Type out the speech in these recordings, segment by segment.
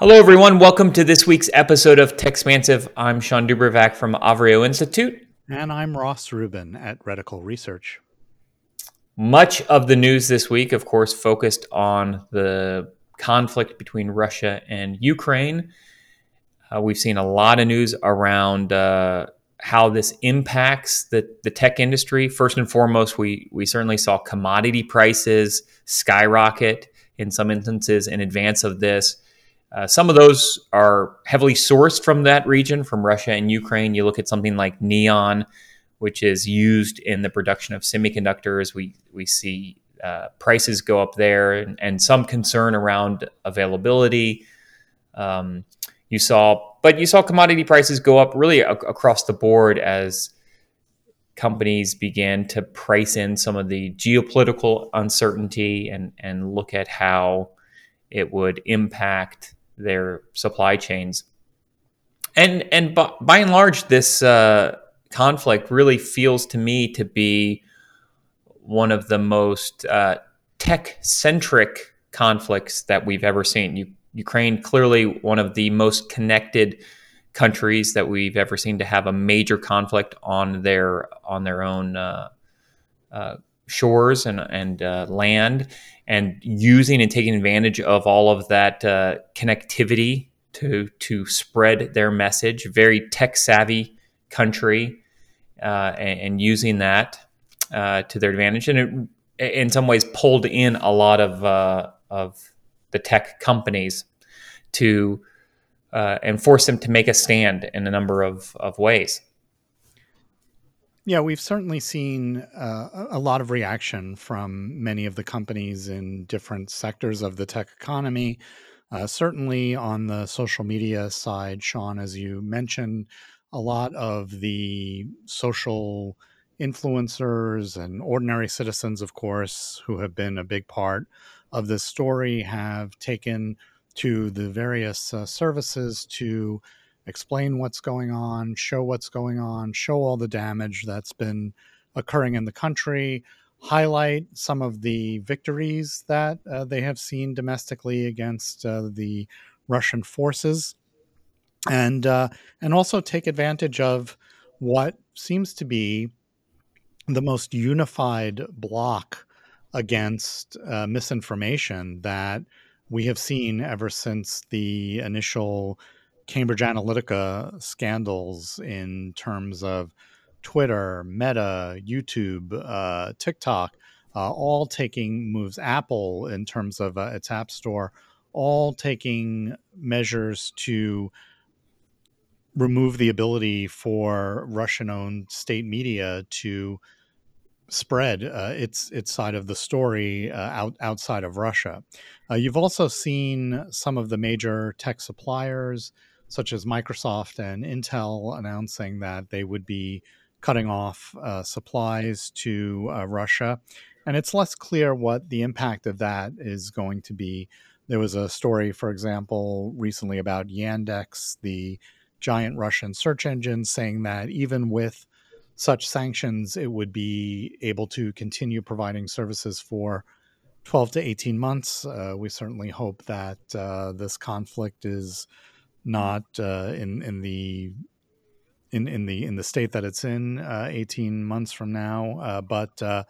Hello, everyone. Welcome to this week's episode of Techspansive. I'm Shawn DuBravac from Avrio Institute. And I'm Ross Rubin at Reticle Research. Much of the news this week, of course, focused on the conflict between Russia and Ukraine. Uh, we've seen a lot of news around uh, how this impacts the, the tech industry. First and foremost, we, we certainly saw commodity prices skyrocket in some instances in advance of this. Uh, some of those are heavily sourced from that region, from Russia and Ukraine. You look at something like neon, which is used in the production of semiconductors. We we see uh, prices go up there, and, and, some concern around availability. Um, you saw, but you saw commodity prices go up really a- across the board as companies began to price in some of the geopolitical uncertainty and and look at how it would impact their supply chains. And and by, by and large, this uh, conflict really feels to me to be one of the most uh, tech centric conflicts that we've ever seen. U- Ukraine clearly one of the most connected countries that we've ever seen to have a major conflict on their on their own uh, uh, shores and and uh, land, and using and taking advantage of all of that uh, connectivity to to spread their message. Very tech savvy country, uh, and, and, using that uh, to their advantage, and it, in some ways pulled in a lot of uh, of the tech companies to uh, and force them to make a stand in a number of, of ways. Yeah, we've certainly seen uh, a lot of reaction from many of the companies in different sectors of the tech economy. Uh, certainly on the social media side, Shawn, as you mentioned, a lot of the social influencers and ordinary citizens, of course, who have been a big part of this story, have taken to the various uh, services to explain what's going on, show what's going on, show all the damage that's been occurring in the country, highlight some of the victories that uh, they have seen domestically against uh, the Russian forces, and uh, and also take advantage of what seems to be the most unified block against uh, misinformation that we have seen ever since the initial Cambridge Analytica scandals in terms of Twitter, Meta, YouTube, uh, TikTok, uh, all taking moves, Apple in terms of uh, its App Store, all taking measures to remove the ability for Russian owned state media to spread uh, its its side of the story uh, out outside of Russia. Uh, you've also seen some of the major tech suppliers, such as Microsoft and Intel, announcing that they would be cutting off uh, supplies to uh, Russia, and it's less clear what the impact of that is going to be. There was a story, for example, recently about Yandex, the giant Russian search engine, saying that even with such sanctions, it would be able to continue providing services for 12 to 18 months. Uh, we certainly hope that uh, this conflict is not uh, in in the in, in the in the state that it's in uh, 18 months from now. Uh, but uh,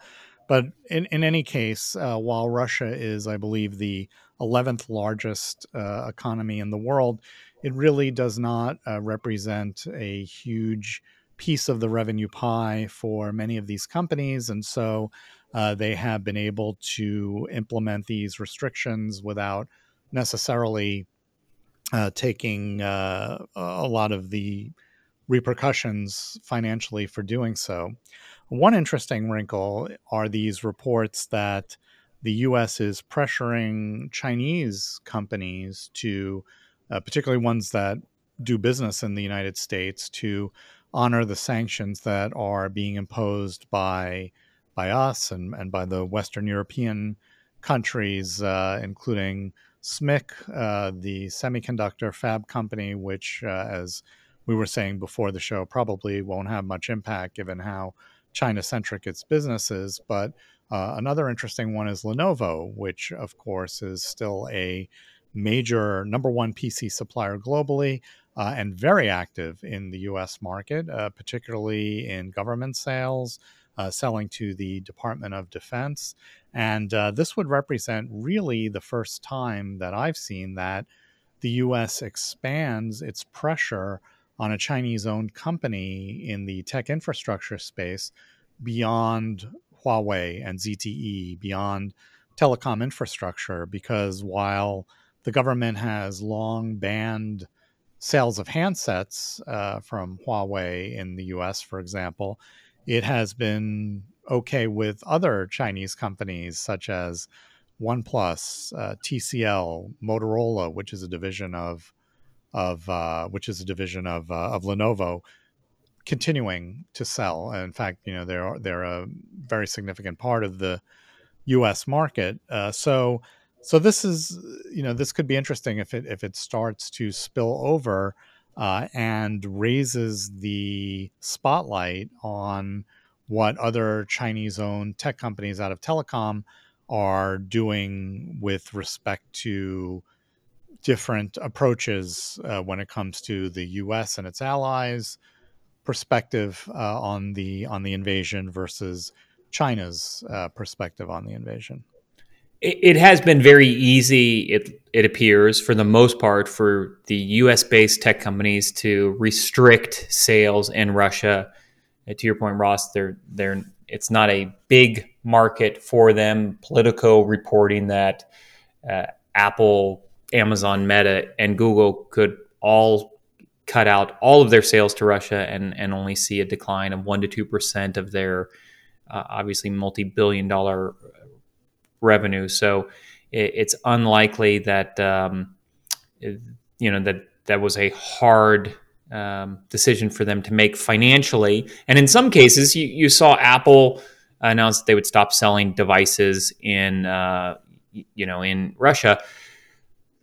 but in, in any case, while Russia is, I believe, the 11th largest economy in the world, it really does not represent a huge piece of the revenue pie for many of these companies. And so uh, they have been able to implement these restrictions without necessarily uh, taking uh, a lot of the repercussions financially for doing so. One interesting wrinkle are these reports that the US is pressuring Chinese companies to, uh, particularly ones that do business in the United States, to honor the sanctions that are being imposed by by us and, and by the Western European countries, uh, including SMIC, uh, the semiconductor fab company, which, uh, as we were saying before the show, probably won't have much impact given how China centric its business is. But uh, another interesting one is Lenovo, which, of course, is still a major number one PC supplier globally uh, and very active in the US market, uh, particularly in government sales, selling to the Department of Defense. And uh, this would represent really the first time that I've seen that the US expands its pressure on a Chinese owned company in the tech infrastructure space beyond Huawei and ZTE, beyond telecom infrastructure, because while the government has long banned sales of handsets uh, from Huawei in the US, for example, it has been okay with other Chinese companies such as OnePlus, uh, TCL, Motorola, which is a division of of uh, which is a division of uh, of Lenovo, continuing to sell. In fact, you know they're they're a very significant part of the U.S. market. Uh, so so this is you know this could be interesting if it if it starts to spill over uh, and raises the spotlight on what other Chinese-owned tech companies out of telecom are doing with respect to different approaches uh, when it comes to the U.S. and its allies perspective uh, on the on the invasion versus China's uh, perspective on the invasion. It, has been very easy. It it appears for the most part for the U.S. based tech companies to restrict sales in Russia. And to your point, Ross, they're they're it's not a big market for them. Politico reporting that uh, Apple Amazon, Meta, and Google could all cut out all of their sales to Russia and, and only see a decline of 1% to 2% of their uh, obviously multi billion dollar revenue. So it, it's unlikely that, um, it, you know, that that was a hard um, decision for them to make financially. And in some cases, you, you saw Apple announce that they would stop selling devices in, uh, you know, in Russia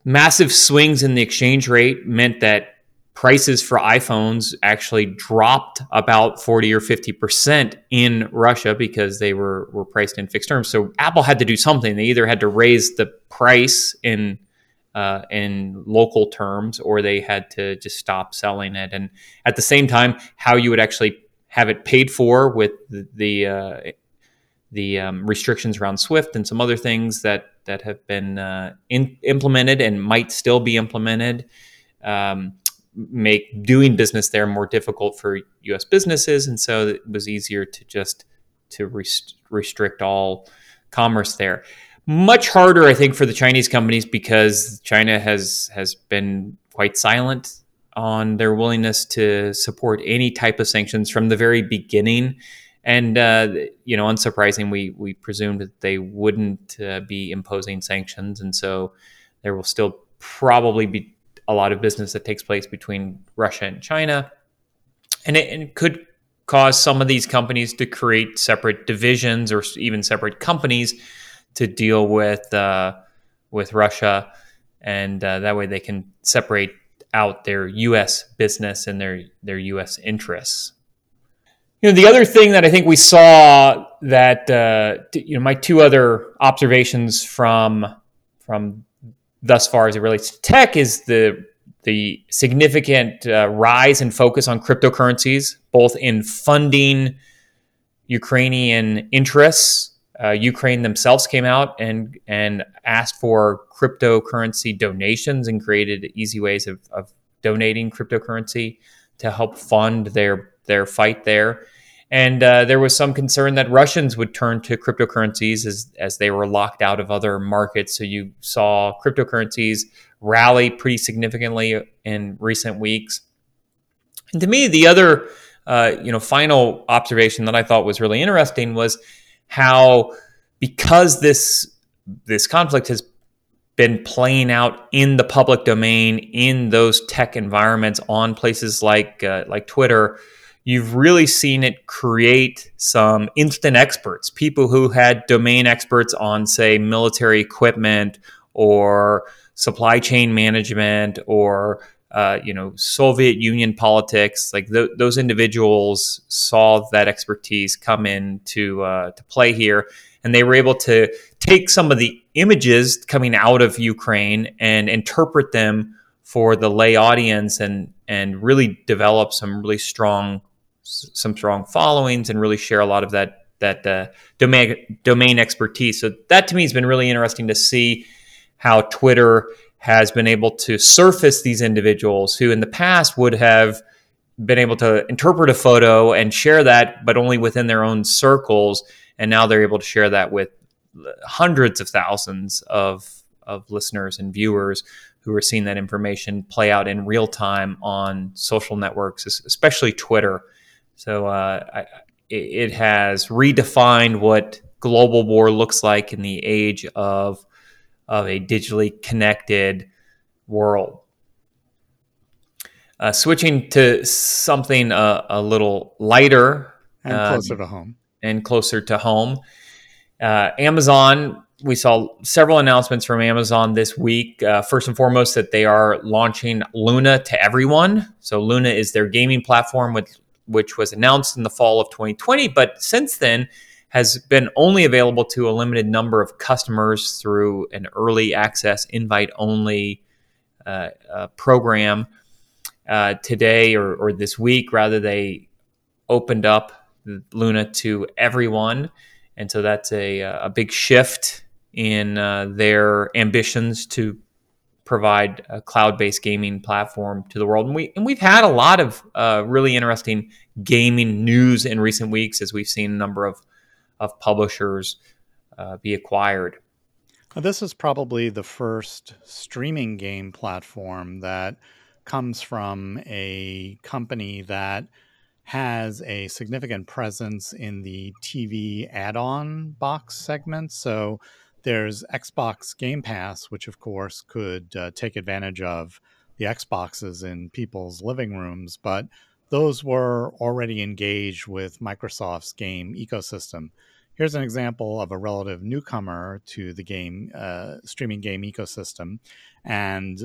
massive swings in the exchange rate meant that prices for iPhones actually dropped about 40 or 50% in Russia because they were, were priced in fixed terms. So Apple had to do something. They either had to raise the price in uh, in local terms or they had to just stop selling it. And at the same time, how you would actually have it paid for with the, the uh, the um, restrictions around Swift and some other things that that have been uh, in, implemented and might still be implemented um, make doing business there more difficult for U.S. businesses, and so it was easier to just to rest- restrict all commerce there. Much harder, I think, for the Chinese companies because China has has been quite silent on their willingness to support any type of sanctions from the very beginning and uh, you know, unsurprising, we we presumed that they wouldn't uh, be imposing sanctions, and so there will still probably be a lot of business that takes place between Russia and China, and it, and it could cause some of these companies to create separate divisions or even separate companies to deal with uh, with Russia, and uh, that way they can separate out their U.S. business and their their U.S. interests. You know, the other thing that I think we saw that uh, you know my two other observations from from thus far as it relates to tech is the the significant uh, rise and focus on cryptocurrencies, both in funding Ukrainian interests. Uh, Ukraine themselves came out and and asked for cryptocurrency donations and created easy ways of, of donating cryptocurrency to help fund their their fight there. And uh, there was some concern that Russians would turn to cryptocurrencies as, as they were locked out of other markets. So you saw cryptocurrencies rally pretty significantly in recent weeks. And to me, the other uh, you know final observation that I thought was really interesting was how because this this conflict has been playing out in the public domain in those tech environments on places like uh, like Twitter you've really seen it create some instant experts, people who had domain experts on, say, military equipment or supply chain management or uh, you know Soviet Union politics. Like th- those individuals saw that expertise come in to uh, to play here, and they were able to take some of the images coming out of Ukraine and interpret them for the lay audience and and really develop some really strong some strong followings and really share a lot of that that uh, domain domain expertise. So that to me has been really interesting to see how Twitter has been able to surface these individuals who in the past would have been able to interpret a photo and share that, but only within their own circles. And now they're able to share that with hundreds of thousands of, of listeners and viewers who are seeing that information play out in real time on social networks, especially Twitter. So uh, I, it has redefined what global war looks like in the age of of a digitally connected world. Uh, switching to something uh, a little lighter and um, closer to home. And closer to home. Uh, Amazon, we saw several announcements from Amazon this week. Uh, first and foremost, that they are launching Luna to everyone. So, Luna is their gaming platform, with, which was announced in the fall of 2020. But since then, has been only available to a limited number of customers through an early access invite only uh, uh, program. Uh, today or, or, this week, rather, they opened up Luna to everyone. And so that's a, a big shift in uh, their ambitions to provide a cloud-based gaming platform to the world. And we and we've had a lot of uh, really interesting gaming news in recent weeks as we've seen a number of of publishers uh, be acquired. This is probably the first streaming game platform that comes from a company that has a significant presence in the TV add on box segment. So there's Xbox Game Pass, which of course could uh, take advantage of the Xboxes in people's living rooms, but those were already engaged with Microsoft's game ecosystem. Here's an example of a relative newcomer to the game uh, streaming game ecosystem, and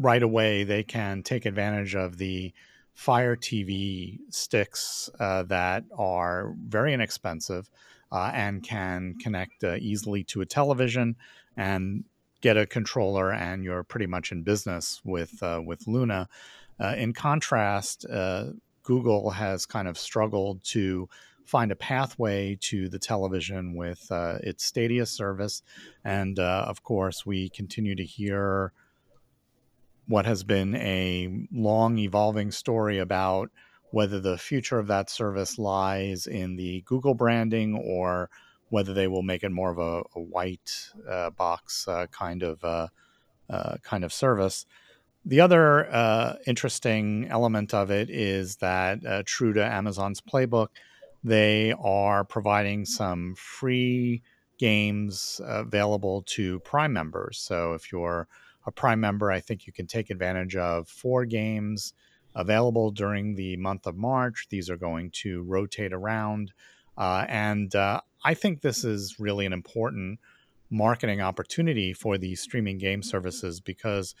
right away they can take advantage of the Fire TV sticks uh, that are very inexpensive uh, and can connect uh, easily to a television and get a controller, and you're pretty much in business with uh, with Luna. Uh, in contrast, uh, Google has kind of struggled to find a pathway to the television with uh, its Stadia service. And of course, we continue to hear what has been a long evolving story about whether the future of that service lies in the Google branding or whether they will make it more of a, a white uh, box uh, kind of uh, kind of service. The other uh, interesting element of it is that, uh, true to Amazon's playbook, they are providing some free games available to Prime members. So if you're a Prime member, I think you can take advantage of four games available during the month of March. These are going to rotate around. Uh, and uh, I think this is really an important marketing opportunity for the streaming game services because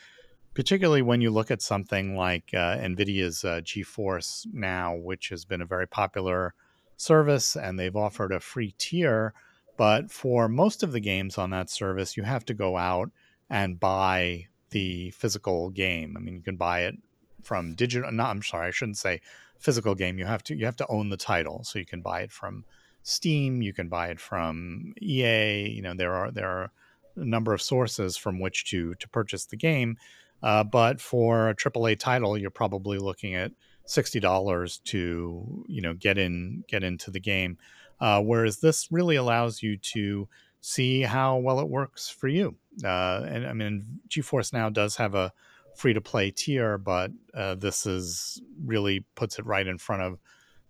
particularly when you look at something like uh, NVIDIA's uh, GeForce Now, which has been a very popular service and they've offered a free tier. But for most of the games on that service, you have to go out and buy the physical game. I mean, you can buy it from digital. No, I'm sorry, I shouldn't say physical game. You have to you have to own the title, so you can buy it from Steam. You can buy it from EA. You know, there are there are a number of sources from which to to purchase the game. Uh, but for a AAA title, you're probably looking at sixty dollars to you know get in get into the game. Uh, whereas this really allows you to see how well it works for you. Uh, and I mean, GeForce Now does have a free to play tier, but uh, this is really puts it right in front of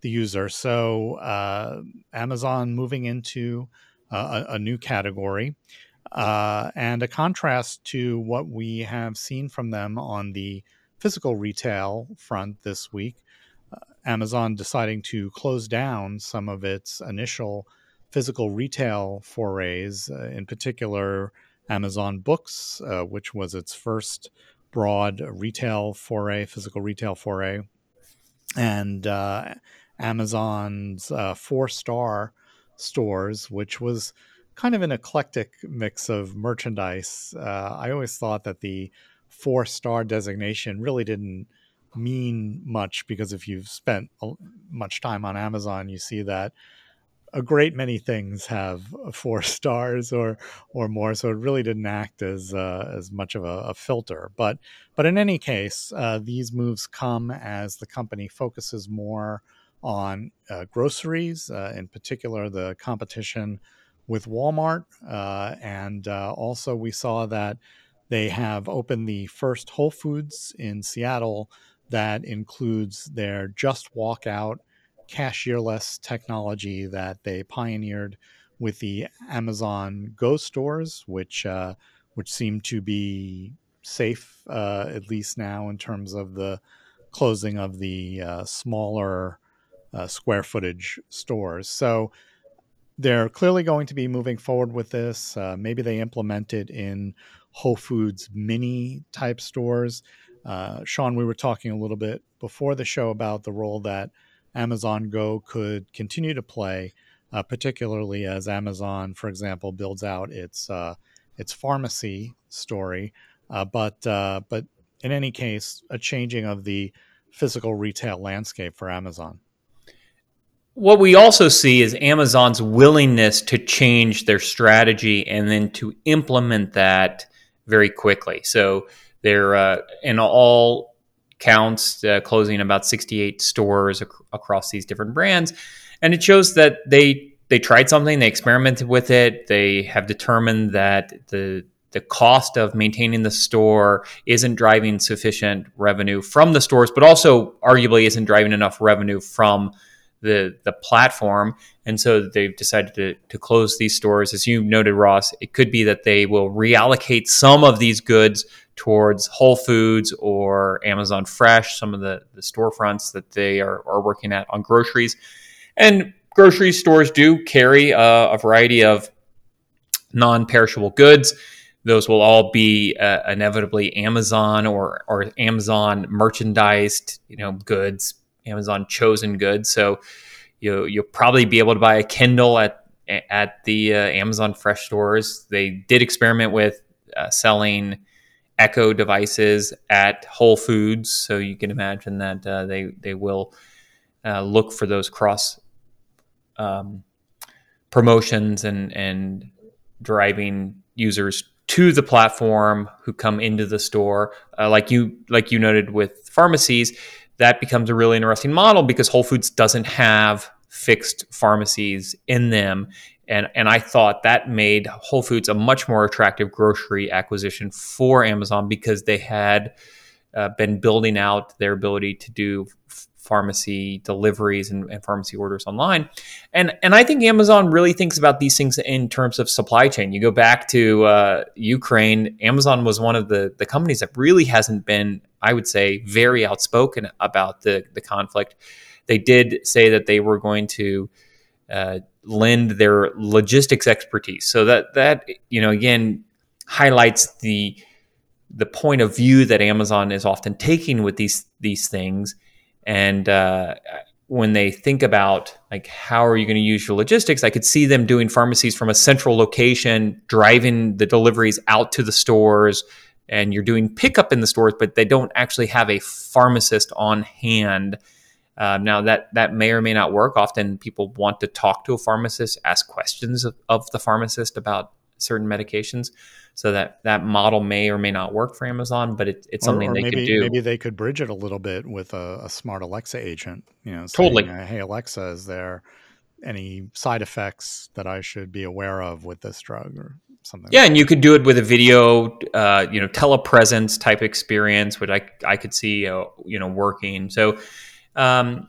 the user. So uh, Amazon moving into uh, a, a, new category. Uh, and a contrast to what we have seen from them on the physical retail front this week, uh, Amazon deciding to close down some of its initial physical retail forays, uh, in particular, Amazon Books, uh, which was its first broad retail foray, physical retail foray, and uh, Amazon's uh, four star stores, which was kind of an eclectic mix of merchandise. Uh, I always thought that the four star designation really didn't mean much because if you've spent much time on Amazon, you see that a great many things have four stars or or more, so it really didn't act as uh, as much of a, a, filter. But but in any case, uh, these moves come as the company focuses more on uh, groceries, uh, in particular the competition with Walmart, uh, and uh, also we saw that they have opened the first Whole Foods in Seattle that includes their Just Walkout cashierless technology that they pioneered with the Amazon Go stores, which uh, which seem to be safe uh, at least now in terms of the closing of the uh, smaller uh, square footage stores. So they're clearly going to be moving forward with this. Uh, maybe they implement it in Whole Foods mini type stores. Uh, Shawn, we were talking a little bit before the show about the role that Amazon Go could continue to play, uh, particularly as Amazon, for example, builds out its uh, its pharmacy story. Uh, but uh, but in any case, a changing of the physical retail landscape for Amazon. What we also see is Amazon's willingness to change their strategy and then to implement that very quickly. So they're uh, in all counts, uh, closing about 68 stores ac- across these different brands, and it shows that they they tried something, they experimented with it, they have determined that the the cost of maintaining the store isn't driving sufficient revenue from the stores, but also arguably isn't driving enough revenue from the the platform. And so they've decided to, to close these stores. As you noted, Ross, it could be that they will reallocate some of these goods towards Whole Foods or Amazon Fresh, some of the, the storefronts that they are, are working at on groceries. And grocery stores do carry a, variety of non perishable goods. Those will all be uh, inevitably Amazon or, or Amazon merchandised, you know, goods, Amazon chosen goods. So you you'll probably be able to buy a Kindle at at the uh, Amazon Fresh stores. They did experiment with uh, selling Echo devices at Whole Foods, so you can imagine that uh, they they will uh, look for those cross um, promotions and and driving users to the platform who come into the store. Uh, like you like you noted with pharmacies, that becomes a really interesting model because Whole Foods doesn't have fixed pharmacies in them. And and I thought that made Whole Foods a much more attractive grocery acquisition for Amazon because they had uh, been building out their ability to do pharmacy deliveries and, and, pharmacy orders online. And and I think Amazon really thinks about these things in terms of supply chain. You go back to uh, Ukraine, Amazon was one of the the companies that really hasn't been, I would say, very outspoken about the the conflict. They did say that they were going to uh, lend their logistics expertise. So that that you know again highlights the the point of view that Amazon is often taking with these these things, and uh, when they think about like how are you going to use your logistics, I could see them doing pharmacies from a central location, driving the deliveries out to the stores, and you're doing pickup in the stores, but they don't actually have a pharmacist on hand um, now that that may or may not work. Often people want to talk to a pharmacist, ask questions of, of the pharmacist about certain medications. So that that model may or may not work for Amazon, but it, it's something or, or they maybe, could do. Maybe they could bridge it a little bit with a, a smart Alexa agent. You know, saying, totally. Hey Alexa, is there any side effects that I should be aware of with this drug or something? Yeah, and you could do it with a video, uh, you know, telepresence type experience, which I I could see, uh, you know, working. So um,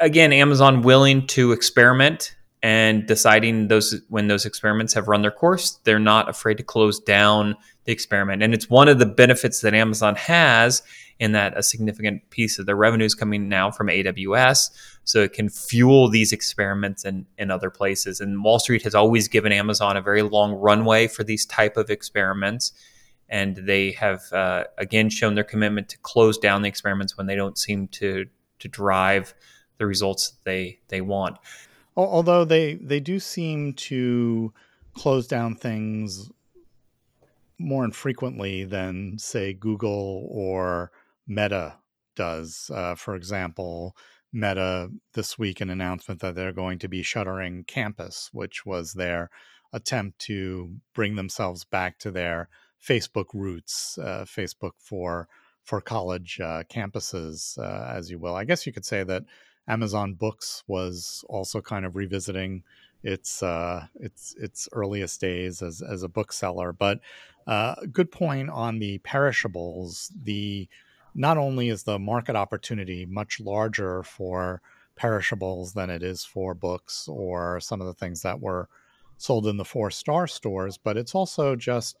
again, Amazon willing to experiment and deciding those when those experiments have run their course, they're not afraid to close down the experiment. And it's one of the benefits that Amazon has in that a significant piece of their revenue is coming now from AWS. So it can fuel these experiments in, in other places. And Wall Street has always given Amazon a very long runway for these type of experiments. And they have uh, again shown their commitment to close down the experiments when they don't seem to to drive the results they they want. Although they they do seem to close down things more infrequently than, say, Google or Meta does. Uh, for example, Meta this week an announcement that they're going to be shuttering Campus, which was their attempt to bring themselves back to their Facebook roots, uh, Facebook for for college uh, campuses, uh, as you will. I guess you could say that Amazon Books was also kind of revisiting its uh, its its earliest days as as a bookseller. But uh, good point on the perishables. The not only is the market opportunity much larger for perishables than it is for books or some of the things that were sold in the four star stores, but it's also just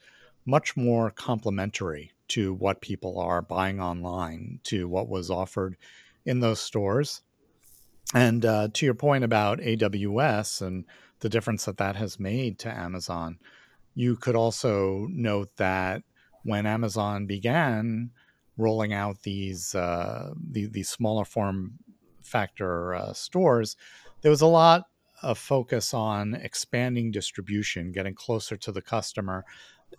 much more complementary to what people are buying online to what was offered in those stores. And uh, to your point about AWS and the difference that that has made to Amazon, you could also note that when Amazon began rolling out these uh, the, these smaller form factor uh, stores, there was a lot of focus on expanding distribution, getting closer to the customer.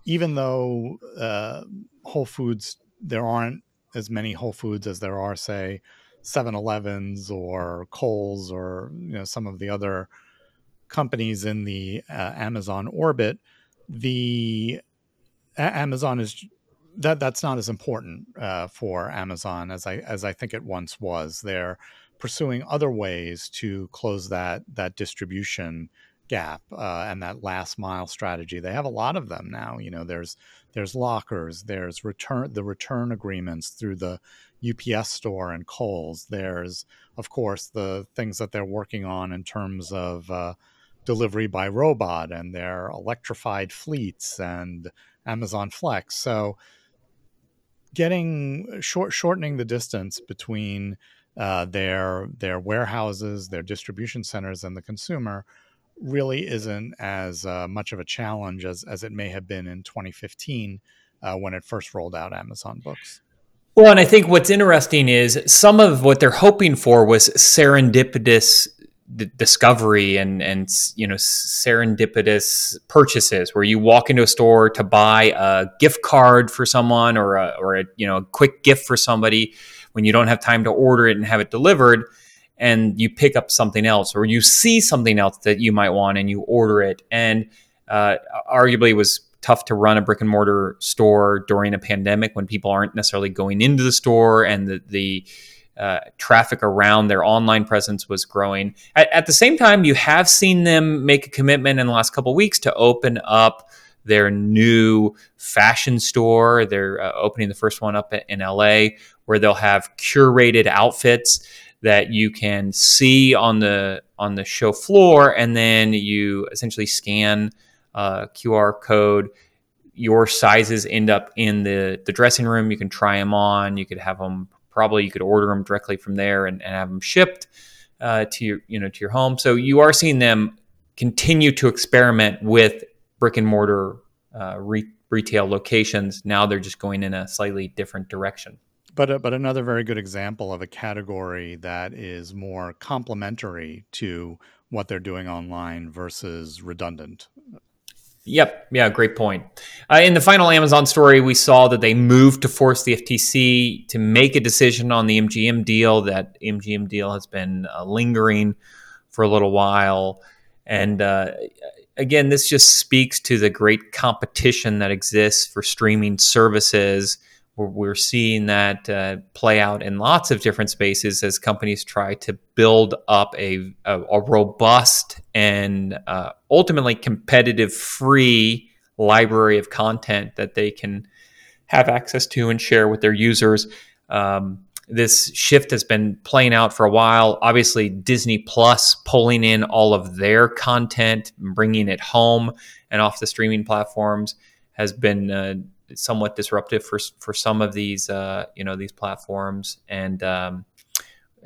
Even though uh, Whole Foods, there aren't as many Whole Foods as there are, say, 7-Elevens or Kohl's or you know some of the other companies in the uh, Amazon orbit. The a- Amazon is that that's not as important uh, for Amazon as I as I think it once was. They're pursuing other ways to close that that distribution gap uh, and that last mile strategy. They have a lot of them now. You know, there's there's lockers, there's return the return agreements through the UPS store and Kohl's. There's of course the things that they're working on in terms of uh, delivery by robot and their electrified fleets and Amazon Flex. So getting short shortening the distance between uh, their their warehouses, their distribution centers, and the consumer really isn't as uh, much of a challenge as as it may have been in 2015 uh, when it first rolled out Amazon Books. Well, and I think what's interesting is some of what they're hoping for was serendipitous d- discovery and and you know serendipitous purchases where you walk into a store to buy a gift card for someone or a, or a you know a quick gift for somebody when you don't have time to order it and have it delivered and you pick up something else or you see something else that you might want and you order it and uh, arguably was tough to run a brick and mortar store during a pandemic when people aren't necessarily going into the store and the, the uh, traffic around their online presence was growing. At, at, the same time, you have seen them make a commitment in the last couple weeks to open up their new fashion store. They're uh, opening the first one up in LA where they'll have curated outfits that you can see on the on the show floor, and then you essentially scan a QR code. Your sizes end up in the the dressing room. You can try them on. You could have them probably you could order them directly from there and, and have them shipped uh, to your you know to your home. So you are seeing them continue to experiment with brick and mortar uh, re- retail locations. Now they're just going in a slightly different direction. But uh, but another very good example of a category that is more complementary to what they're doing online versus redundant. Yep. Yeah. Great point. Uh, in the final Amazon story, we saw that they moved to force the FTC to make a decision on the MGM deal. That MGM deal has been uh, lingering for a little while. And uh, again, this just speaks to the great competition that exists for streaming services we're seeing that uh, play out in lots of different spaces as companies try to build up a, a, a robust and uh, ultimately competitive free library of content that they can have access to and share with their users. Um, this shift has been playing out for a while. Obviously, Disney Plus pulling in all of their content, bringing it home and off the streaming platforms has been uh, somewhat disruptive for for some of these uh, you know these platforms, and um,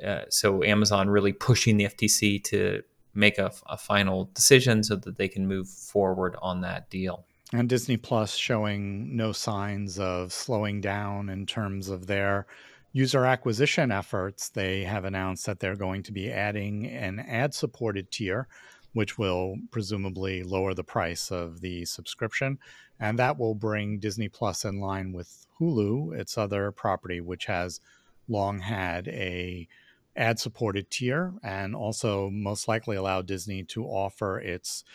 uh, so Amazon really pushing the FTC to make a, a, final decision so that they can move forward on that deal. And Disney Plus showing no signs of slowing down in terms of their user acquisition efforts. They have announced that they're going to be adding an ad supported tier which will presumably lower the price of the subscription. And that will bring Disney Plus in line with Hulu, its other property, which has long had a ad supported tier and also most likely allow Disney to offer its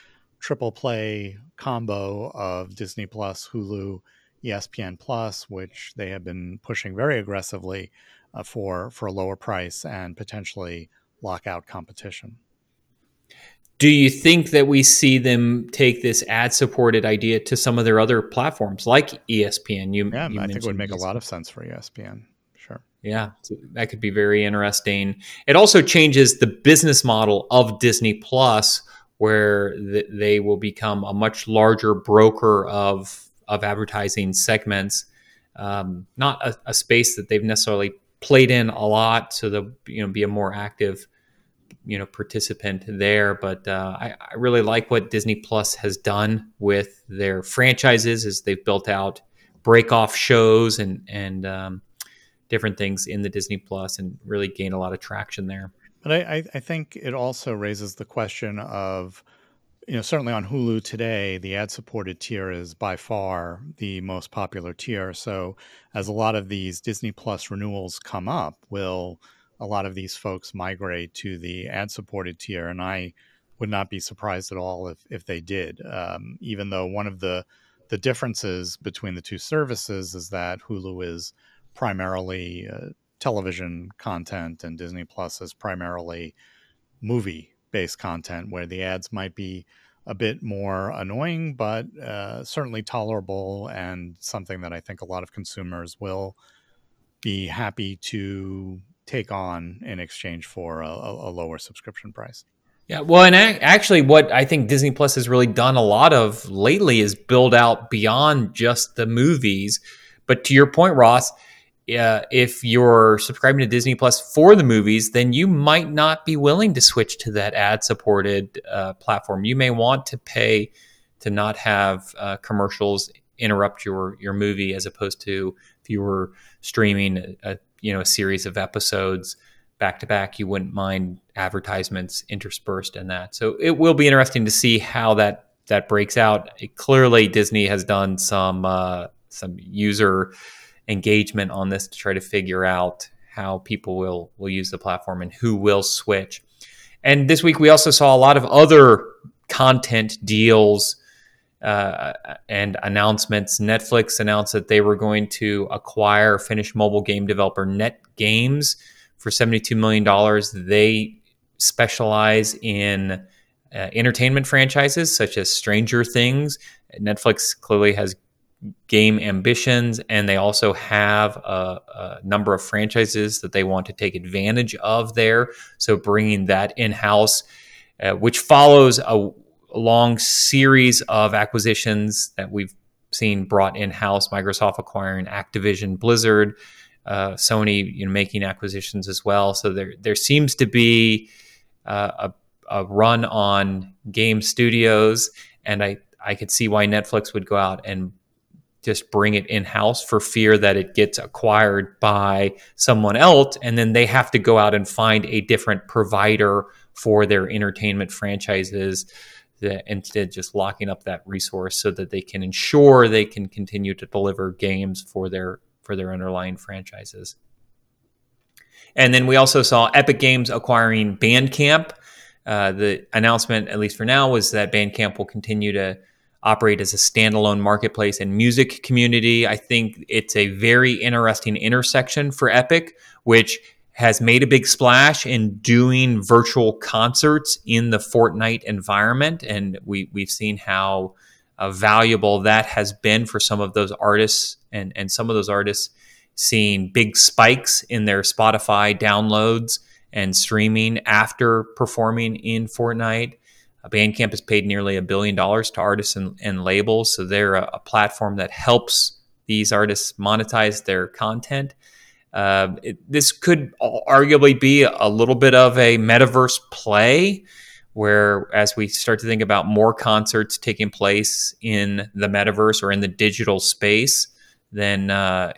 triple play combo of Disney Plus, Hulu, ESPN Plus, which they have been pushing very aggressively uh, for for a lower price and potentially lockout competition. Do you think that we see them take this ad supported idea to some of their other platforms like ESPN? You, yeah, you I think it would make ESPN. a lot of sense for ESPN. Sure. Yeah, that could be very interesting. It also changes the business model of Disney Plus, where they will become a much larger broker of of advertising segments. Um, not a, a, space that they've necessarily played in a lot, so they'll you know be a more active you know participant there. But uh, I, I, really like what Disney Plus has done with their franchises as they've built out break off shows and and um, different things in the Disney Plus and really gained a lot of traction there. But I, I think it also raises the question of you know, certainly on Hulu today, the ad supported tier is by far the most popular tier. So, as a lot of these Disney Plus renewals come up, will a lot of these folks migrate to the ad supported tier? And I would not be surprised at all if, if they did, um, even though one of the the differences between the two services is that Hulu is primarily uh, television content and Disney Plus is primarily movie based content where the ads might be a bit more annoying, but uh, certainly tolerable and something that I think a lot of consumers will be happy to take on in exchange for a, a lower subscription price. Yeah, well, and actually, what I think Disney Plus has really done a lot of lately is build out beyond just the movies. But to your point, Ross, uh, if you're subscribing to Disney Plus for the movies, then you might not be willing to switch to that ad supported uh, platform. You may want to pay to not have uh, commercials interrupt your your movie, as opposed to if you were streaming a you know a series of episodes back to back, you wouldn't mind advertisements interspersed in that. So it will be interesting to see how that that breaks out. It, clearly, Disney has done some uh, some user engagement on this to try to figure out how people will will use the platform and who will switch. And this week we also saw a lot of other content deals uh, and announcements. Netflix announced that they were going to acquire Finnish mobile game developer Next Games for $72 million. They specialize in uh, entertainment franchises such as Stranger Things. Netflix clearly has game ambitions, and they also have a, a, number of franchises that they want to take advantage of there. So bringing that in house, uh, which follows a, a, long series of acquisitions that we've seen brought in house. Microsoft acquiring Activision, Blizzard, uh, Sony, you know, making acquisitions as well. So there there seems to be uh, a, a run on game studios, and I I could see why Netflix would go out and just bring it in house for fear that it gets acquired by someone else. And then they have to go out and find a different provider for their entertainment franchises instead just locking up that resource so that they can ensure they can continue to deliver games for their for their underlying franchises. And then we also saw Epic Games acquiring Bandcamp. Uh, the announcement, at least for now, was that Bandcamp will continue to operate as a standalone marketplace and music community. I think it's a very interesting intersection for Epic, which has made a big splash in doing virtual concerts in the Fortnite environment. And we, we've seen how uh, valuable that has been for some of those artists and, and some of those artists seeing big spikes in their Spotify downloads and streaming after performing in Fortnite. Bandcamp has paid nearly a billion dollars to artists and, and labels, so they're a, a, platform that helps these artists monetize their content. Uh, it, this could arguably be a little bit of a metaverse play, where as we start to think about more concerts taking place in the metaverse or in the digital space, then uh,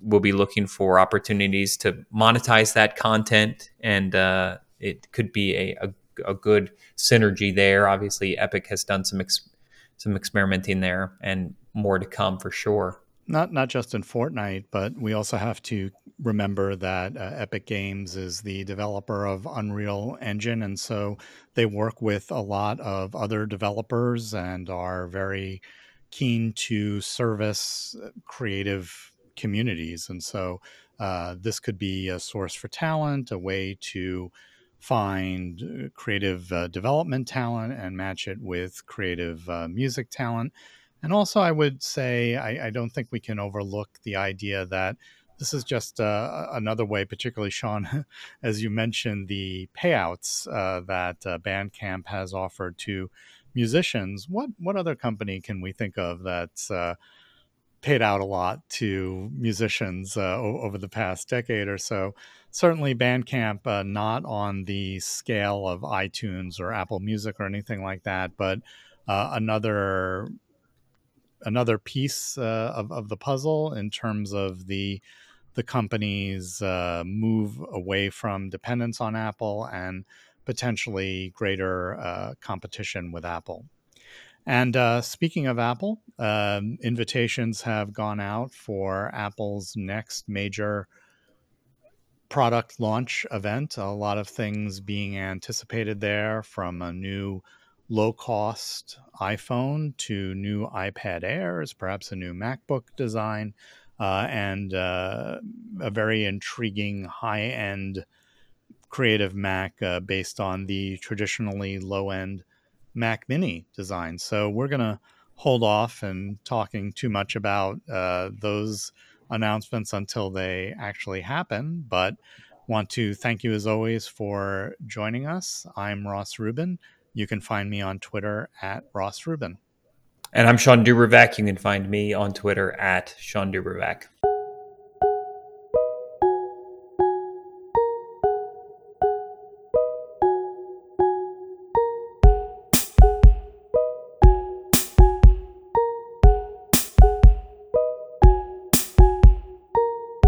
we'll be looking for opportunities to monetize that content, and uh, it could be a, a a good synergy there. Obviously, Epic has done some ex- some experimenting there, and more to come for sure. Not not just in Fortnite, but we also have to remember that uh, Epic Games is the developer of Unreal Engine, and so they work with a lot of other developers and are very keen to service uh, creative communities. And so uh, this could be a source for talent, a way to find uh, creative uh, development talent and match it with creative uh, music talent. And also, I would say I, I, don't think we can overlook the idea that this is just uh, another way, particularly Shawn, as you mentioned, the payouts uh, that uh, Bandcamp has offered to musicians. What what other company can we think of that's uh, paid out a lot to musicians uh, over the past decade or so? Certainly, Bandcamp, uh, not on the scale of iTunes or Apple Music or anything like that, but another another piece uh, of, of the puzzle in terms of the the company's uh, move away from dependence on Apple and potentially greater uh, competition with Apple. And uh, speaking of Apple, um, invitations have gone out for Apple's next major product launch event. A lot of things being anticipated there from a new low cost iPhone to new iPad Airs, perhaps a new MacBook design, uh, and uh, a very intriguing high end creative Mac uh, based on the traditionally low end Mac Mini design. So we're going to hold off and talking too much about uh, those announcements until they actually happen. But want to thank you as always for joining us. I'm Ross Rubin. You can find me on Twitter at Ross Rubin. And I'm Shawn DuBravac. You can find me on Twitter at Shawn DuBravac.